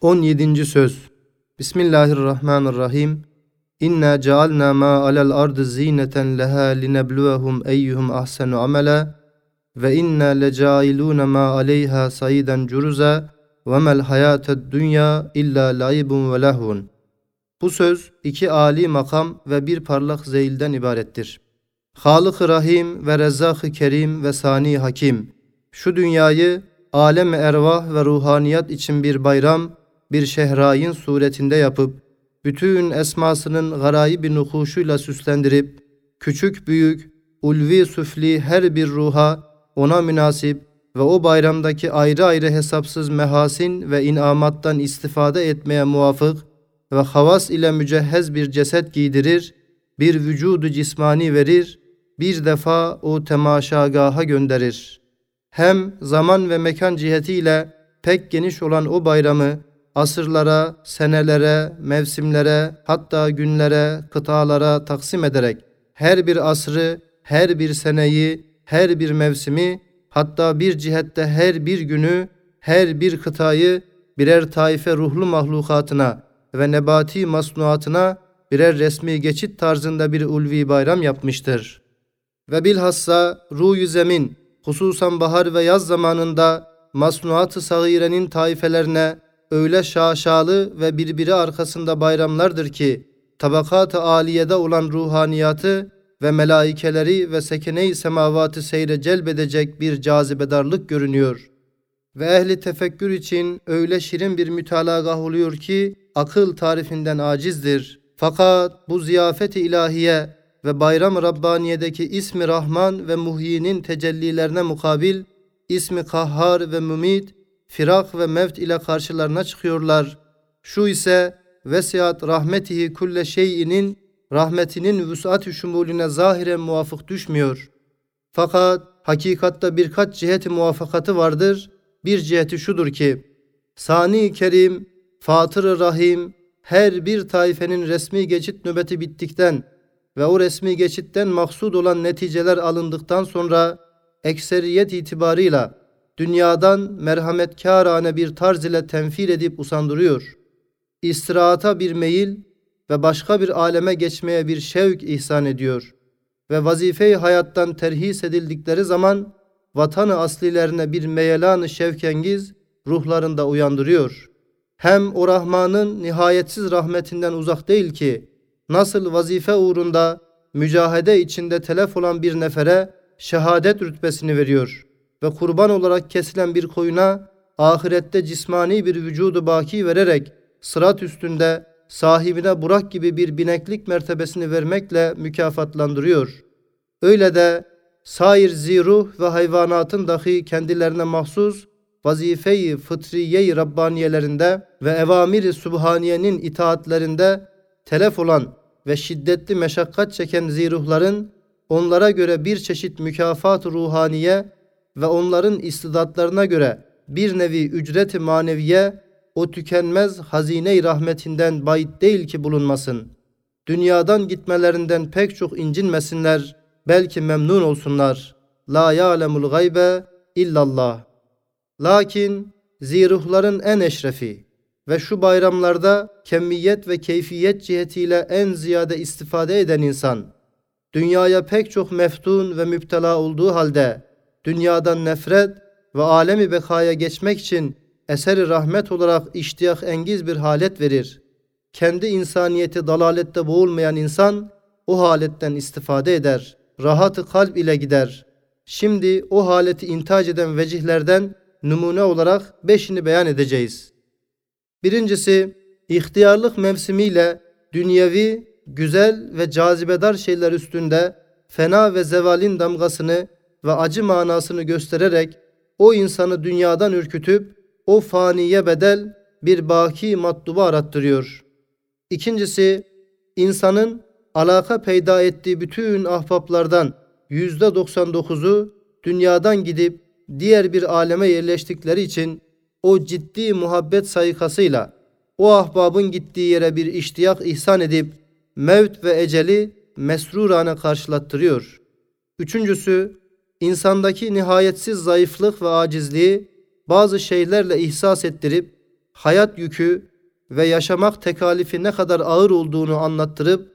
17. söz Bismillahirrahmanirrahim İnna cealna ma alel ardı zineten leha linebluwehum eyyuhum ahsenu amela ve inna lecailun ma aleyha sayiden curuza ve mel hayated dünya illa laibun ve lahvun. Bu söz iki âli makam ve bir parlak zeyilden ibarettir. Halık-ı Rahim ve Rezzak-ı Kerim ve Sani Hakim şu dünyayı alem ervah ve ruhaniyat için bir bayram, bir şehrayın suretinde yapıp, bütün esmasının garayi bir nukuşuyla süslendirip, küçük büyük, ulvi süfli her bir ruha ona münasip ve o bayramdaki ayrı ayrı hesapsız mehasin ve inamattan istifade etmeye muvafık ve havas ile mücehhez bir ceset giydirir, bir vücudu cismani verir, bir defa o temaşagaha gönderir. Hem zaman ve mekan cihetiyle pek geniş olan o bayramı asırlara, senelere, mevsimlere, hatta günlere, kıtalara taksim ederek her bir asrı, her bir seneyi, her bir mevsimi, hatta bir cihette her bir günü, her bir kıtayı birer taife ruhlu mahlukatına ve nebati masnuatına birer resmi geçit tarzında bir ulvi bayram yapmıştır. Ve bilhassa ruh zemin, hususan bahar ve yaz zamanında masnuat-ı sagirenin taifelerine öyle şaşalı ve birbiri arkasında bayramlardır ki tabakat-ı aliyede olan ruhaniyatı ve melaikeleri ve sekene-i semavatı seyre celbedecek bir cazibedarlık görünüyor. Ve ehli tefekkür için öyle şirin bir mütalagah oluyor ki akıl tarifinden acizdir. Fakat bu ziyafeti ilahiye ve bayram Rabbaniye'deki ismi Rahman ve Muhyi'nin tecellilerine mukabil ismi Kahhar ve Mumit firak ve mevt ile karşılarına çıkıyorlar. Şu ise vesiat rahmetihi kulle şeyinin rahmetinin vüsat-ı şumulüne zahiren muvafık düşmüyor. Fakat hakikatta birkaç ciheti muvafakatı vardır. Bir ciheti şudur ki, Sani Kerim, Fatır-ı Rahim, her bir taifenin resmi geçit nöbeti bittikten ve o resmi geçitten maksud olan neticeler alındıktan sonra ekseriyet itibarıyla dünyadan merhametkârane bir tarz ile tenfir edip usandırıyor. İstirahata bir meyil ve başka bir aleme geçmeye bir şevk ihsan ediyor. Ve vazife-i hayattan terhis edildikleri zaman vatanı aslilerine bir meyelan-ı şevkengiz ruhlarında uyandırıyor. Hem o Rahman'ın nihayetsiz rahmetinden uzak değil ki, nasıl vazife uğrunda mücahede içinde telef olan bir nefere şehadet rütbesini veriyor ve kurban olarak kesilen bir koyuna ahirette cismani bir vücudu baki vererek sırat üstünde sahibine Burak gibi bir bineklik mertebesini vermekle mükafatlandırıyor. Öyle de sair ziruh ve hayvanatın dahi kendilerine mahsus vazifeyi fıtriye-i Rabbaniyelerinde ve evamiri subhaniyenin itaatlerinde telef olan ve şiddetli meşakkat çeken ziruhların onlara göre bir çeşit mükafat ruhaniye ve onların istidatlarına göre bir nevi ücret-i maneviye o tükenmez hazine-i rahmetinden bayit değil ki bulunmasın. Dünyadan gitmelerinden pek çok incinmesinler, belki memnun olsunlar. La ya'lemul gaybe illallah. Lakin ziruhların en eşrefi ve şu bayramlarda kemiyet ve keyfiyet cihetiyle en ziyade istifade eden insan, dünyaya pek çok meftun ve müptela olduğu halde, dünyadan nefret ve alemi bekaya geçmek için eseri rahmet olarak iştiyak engiz bir halet verir. Kendi insaniyeti dalalette boğulmayan insan o haletten istifade eder. Rahatı kalp ile gider. Şimdi o haleti intac eden vecihlerden numune olarak beşini beyan edeceğiz. Birincisi, ihtiyarlık mevsimiyle dünyevi, güzel ve cazibedar şeyler üstünde fena ve zevalin damgasını ve acı manasını göstererek o insanı dünyadan ürkütüp o faniye bedel bir baki matlubu arattırıyor. İkincisi, insanın alaka peyda ettiği bütün ahbaplardan yüzde 99'u dünyadan gidip diğer bir aleme yerleştikleri için o ciddi muhabbet sayıkasıyla o ahbabın gittiği yere bir iştiyak ihsan edip mevt ve eceli mesrurane karşılattırıyor. Üçüncüsü, insandaki nihayetsiz zayıflık ve acizliği bazı şeylerle ihsas ettirip hayat yükü ve yaşamak tekalifi ne kadar ağır olduğunu anlattırıp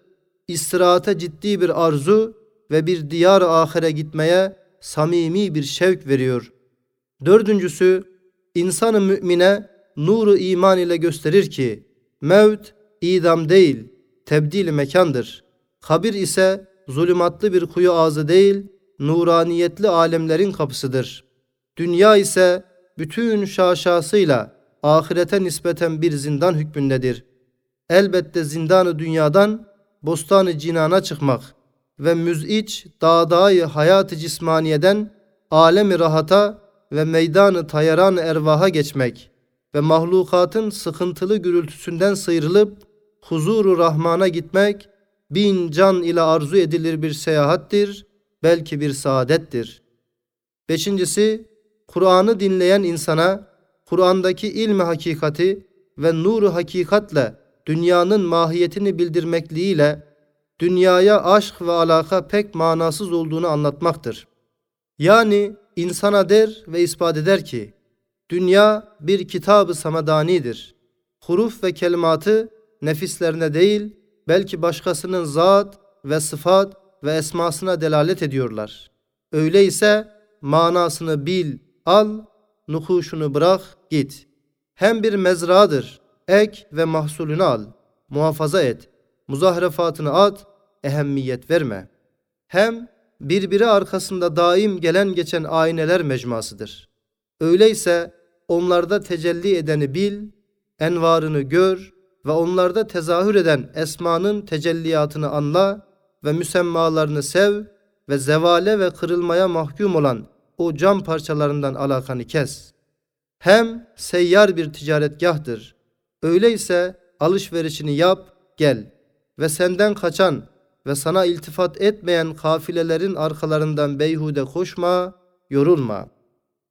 istirahate ciddi bir arzu ve bir diyar ahire gitmeye samimi bir şevk veriyor. Dördüncüsü insanı mümine nuru iman ile gösterir ki mevt idam değil tebdil mekandır. Kabir ise zulümatlı bir kuyu ağzı değil nuraniyetli alemlerin kapısıdır. Dünya ise bütün şaşasıyla ahirete nispeten bir zindan hükmündedir. Elbette zindanı dünyadan bostanı cinana çıkmak ve müziç dağdayı hayatı cismaniyeden alemi rahata ve meydanı tayaran ervaha geçmek ve mahlukatın sıkıntılı gürültüsünden sıyrılıp huzuru rahmana gitmek bin can ile arzu edilir bir seyahattir, belki bir saadettir. Beşincisi, Kur'an'ı dinleyen insana Kur'an'daki ilmi hakikati ve nuru hakikatle dünyanın mahiyetini bildirmekliğiyle dünyaya aşk ve alaka pek manasız olduğunu anlatmaktır. Yani insana der ve ispat eder ki dünya bir kitabı samadanidir. Huruf ve kelimatı nefislerine değil belki başkasının zat ve sıfat ve esmasına delalet ediyorlar. Öyleyse manasını bil, al, nukuşunu bırak, git. Hem bir mezradır, ek ve mahsulünü al, muhafaza et, muzahrefatını at, ehemmiyet verme. Hem birbiri arkasında daim gelen geçen ayneler mecmasıdır. Öyleyse onlarda tecelli edeni bil, envarını gör ve onlarda tezahür eden esmanın tecelliyatını anla ve müsemmalarını sev ve zevale ve kırılmaya mahkum olan o cam parçalarından alakanı kes. Hem seyyar bir ticaretgahtır. Öyleyse alışverişini yap, gel ve senden kaçan ve sana iltifat etmeyen kafilelerin arkalarından beyhude koşma, yorulma.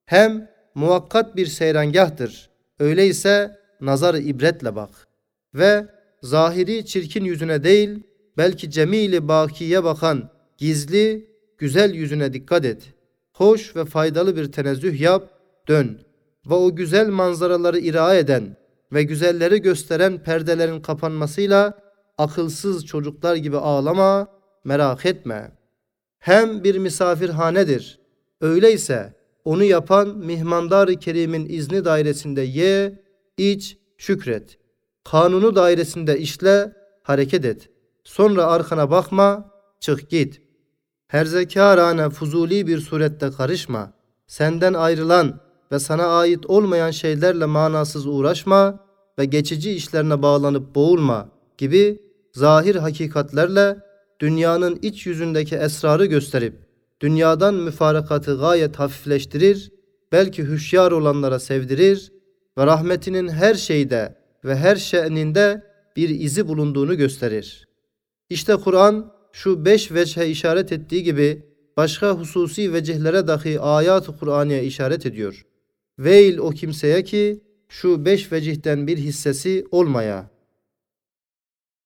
Hem muvakkat bir seyrangahtır. Öyleyse nazar ibretle bak. Ve zahiri çirkin yüzüne değil, belki cemili bakiye bakan gizli, güzel yüzüne dikkat et. Hoş ve faydalı bir tenezzüh yap, dön. Ve o güzel manzaraları ira eden ve güzelleri gösteren perdelerin kapanmasıyla akılsız çocuklar gibi ağlama, merak etme. Hem bir misafirhanedir. Öyleyse onu yapan mihmandar-ı kerimin izni dairesinde ye, iç, şükret. Kanunu dairesinde işle, hareket et. Sonra arkana bakma, çık git. Herzekarane fuzuli bir surette karışma. Senden ayrılan ve sana ait olmayan şeylerle manasız uğraşma ve geçici işlerine bağlanıp boğulma gibi zahir hakikatlerle dünyanın iç yüzündeki esrarı gösterip dünyadan müfarakatı gayet hafifleştirir, belki hüşyar olanlara sevdirir ve rahmetinin her şeyde ve her şe'ninde bir izi bulunduğunu gösterir. İşte Kur'an şu beş veçhe işaret ettiği gibi başka hususi vecihlere dahi ayat-ı Kur'aniye işaret ediyor. Veil o kimseye ki şu beş vecihten bir hissesi olmaya.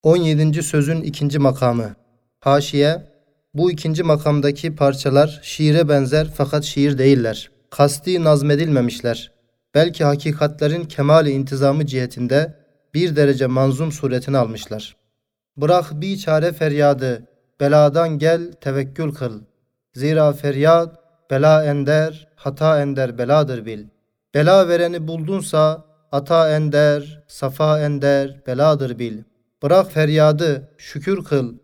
17. sözün ikinci makamı. Haşiye, bu ikinci makamdaki parçalar şiire benzer fakat şiir değiller. Kasti nazmedilmemişler. Belki hakikatlerin kemali intizamı cihetinde bir derece manzum suretini almışlar. Bırak bir çare feryadı, beladan gel tevekkül kıl. Zira feryat, bela ender, hata ender beladır bil. Bela vereni buldunsa, ata ender, safa ender, beladır bil.'' Bırak feryadı, şükür kıl.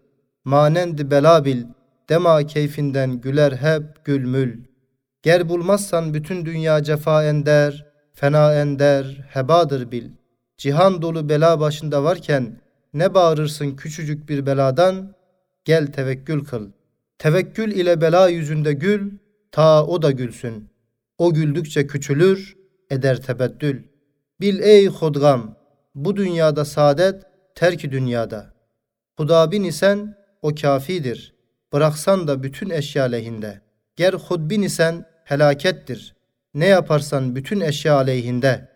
Manendi bela bil. Dema keyfinden güler hep gülmül. Ger bulmazsan bütün dünya cefa ender, fena ender, hebadır bil. Cihan dolu bela başında varken ne bağırırsın küçücük bir beladan? Gel tevekkül kıl. Tevekkül ile bela yüzünde gül, ta o da gülsün. O güldükçe küçülür, eder tebeddül. Bil ey hodgam, bu dünyada saadet terki dünyada. Huda bin isen o kafidir. Bıraksan da bütün eşya lehinde. Ger hudbin isen helakettir. Ne yaparsan bütün eşya aleyhinde.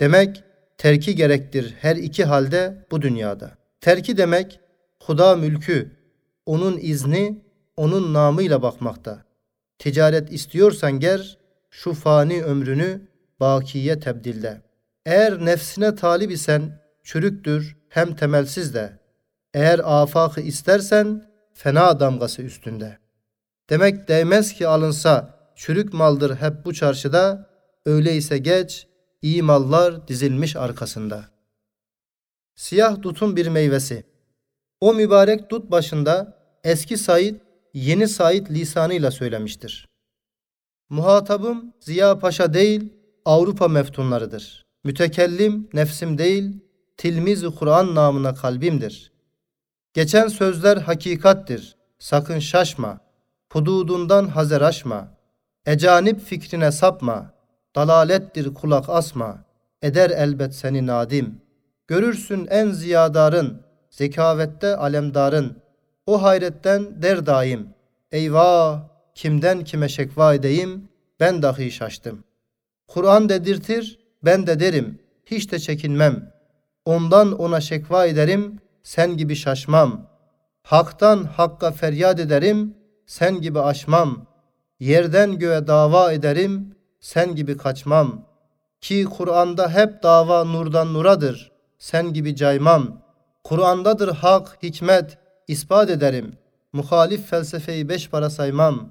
Demek terki gerektir her iki halde bu dünyada. Terki demek Huda mülkü, onun izni, onun namıyla bakmakta. Ticaret istiyorsan ger, şu fani ömrünü bakiye tebdilde. Eğer nefsine talip isen çürüktür hem temelsiz de. Eğer afakı istersen fena damgası üstünde. Demek değmez ki alınsa çürük maldır hep bu çarşıda. Öyleyse geç iyi mallar dizilmiş arkasında. Siyah dutun bir meyvesi. O mübarek dut başında eski Said yeni Said lisanıyla söylemiştir. Muhatabım Ziya Paşa değil, Avrupa meftunlarıdır. Mütekellim nefsim değil, tilmiz Kur'an namına kalbimdir. Geçen sözler hakikattir, sakın şaşma. Hududundan hazer aşma. Ecanip fikrine sapma. Dalalettir kulak asma. Eder elbet seni nadim. Görürsün en ziyadarın, zekavette alemdarın. O hayretten der daim. Eyvah! Kimden kime şekva edeyim? Ben dahi şaştım. Kur'an dedirtir, ben de derim. Hiç de çekinmem. Ondan ona şekva ederim, sen gibi şaşmam. Hak'tan hakka feryat ederim, sen gibi aşmam. Yerden göğe dava ederim, sen gibi kaçmam. Ki Kur'an'da hep dava nurdan nuradır, sen gibi caymam. Kur'an'dadır hak, hikmet, ispat ederim. Muhalif felsefeyi beş para saymam.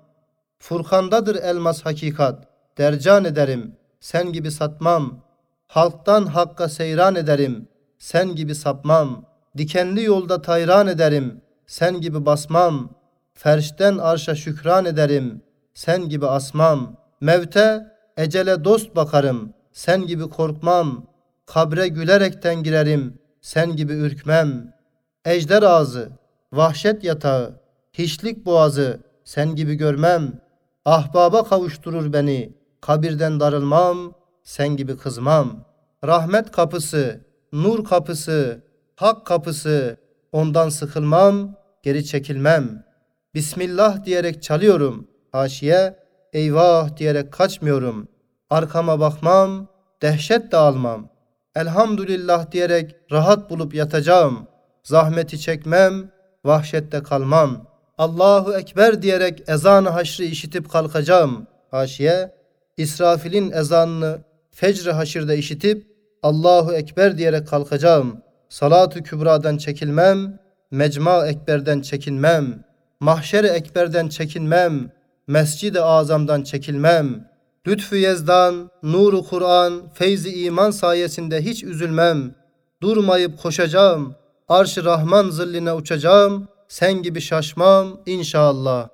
Furkan'dadır elmas hakikat, dercan ederim, sen gibi satmam. Halktan hakka seyran ederim, sen gibi sapmam. Dikenli yolda tayran ederim, sen gibi basmam. Ferşten arşa şükran ederim, sen gibi asmam. Mevte, ecele dost bakarım, sen gibi korkmam. Kabre gülerekten girerim, sen gibi ürkmem. Ejder ağzı, vahşet yatağı, hiçlik boğazı, sen gibi görmem. Ahbaba kavuşturur beni, kabirden darılmam, sen gibi kızmam. Rahmet kapısı, nur kapısı, hak kapısı, ondan sıkılmam, geri çekilmem. Bismillah diyerek çalıyorum, haşiye, eyvah diyerek kaçmıyorum. Arkama bakmam, dehşet de almam. Elhamdülillah diyerek rahat bulup yatacağım. Zahmeti çekmem, vahşette kalmam. Allahu Ekber diyerek ezanı haşrı işitip kalkacağım. Haşiye, İsrafil'in ezanını fecr haşirde işitip Allahu Ekber diyerek kalkacağım. Salatü kübradan çekilmem, mecma ekberden çekinmem. Mahşer ekberden çekinmem, mescid-i azamdan çekilmem. Lütfü yezdan, nuru Kur'an, feyzi iman sayesinde hiç üzülmem. Durmayıp koşacağım, arş-ı Rahman zilline uçacağım, sen gibi şaşmam inşallah.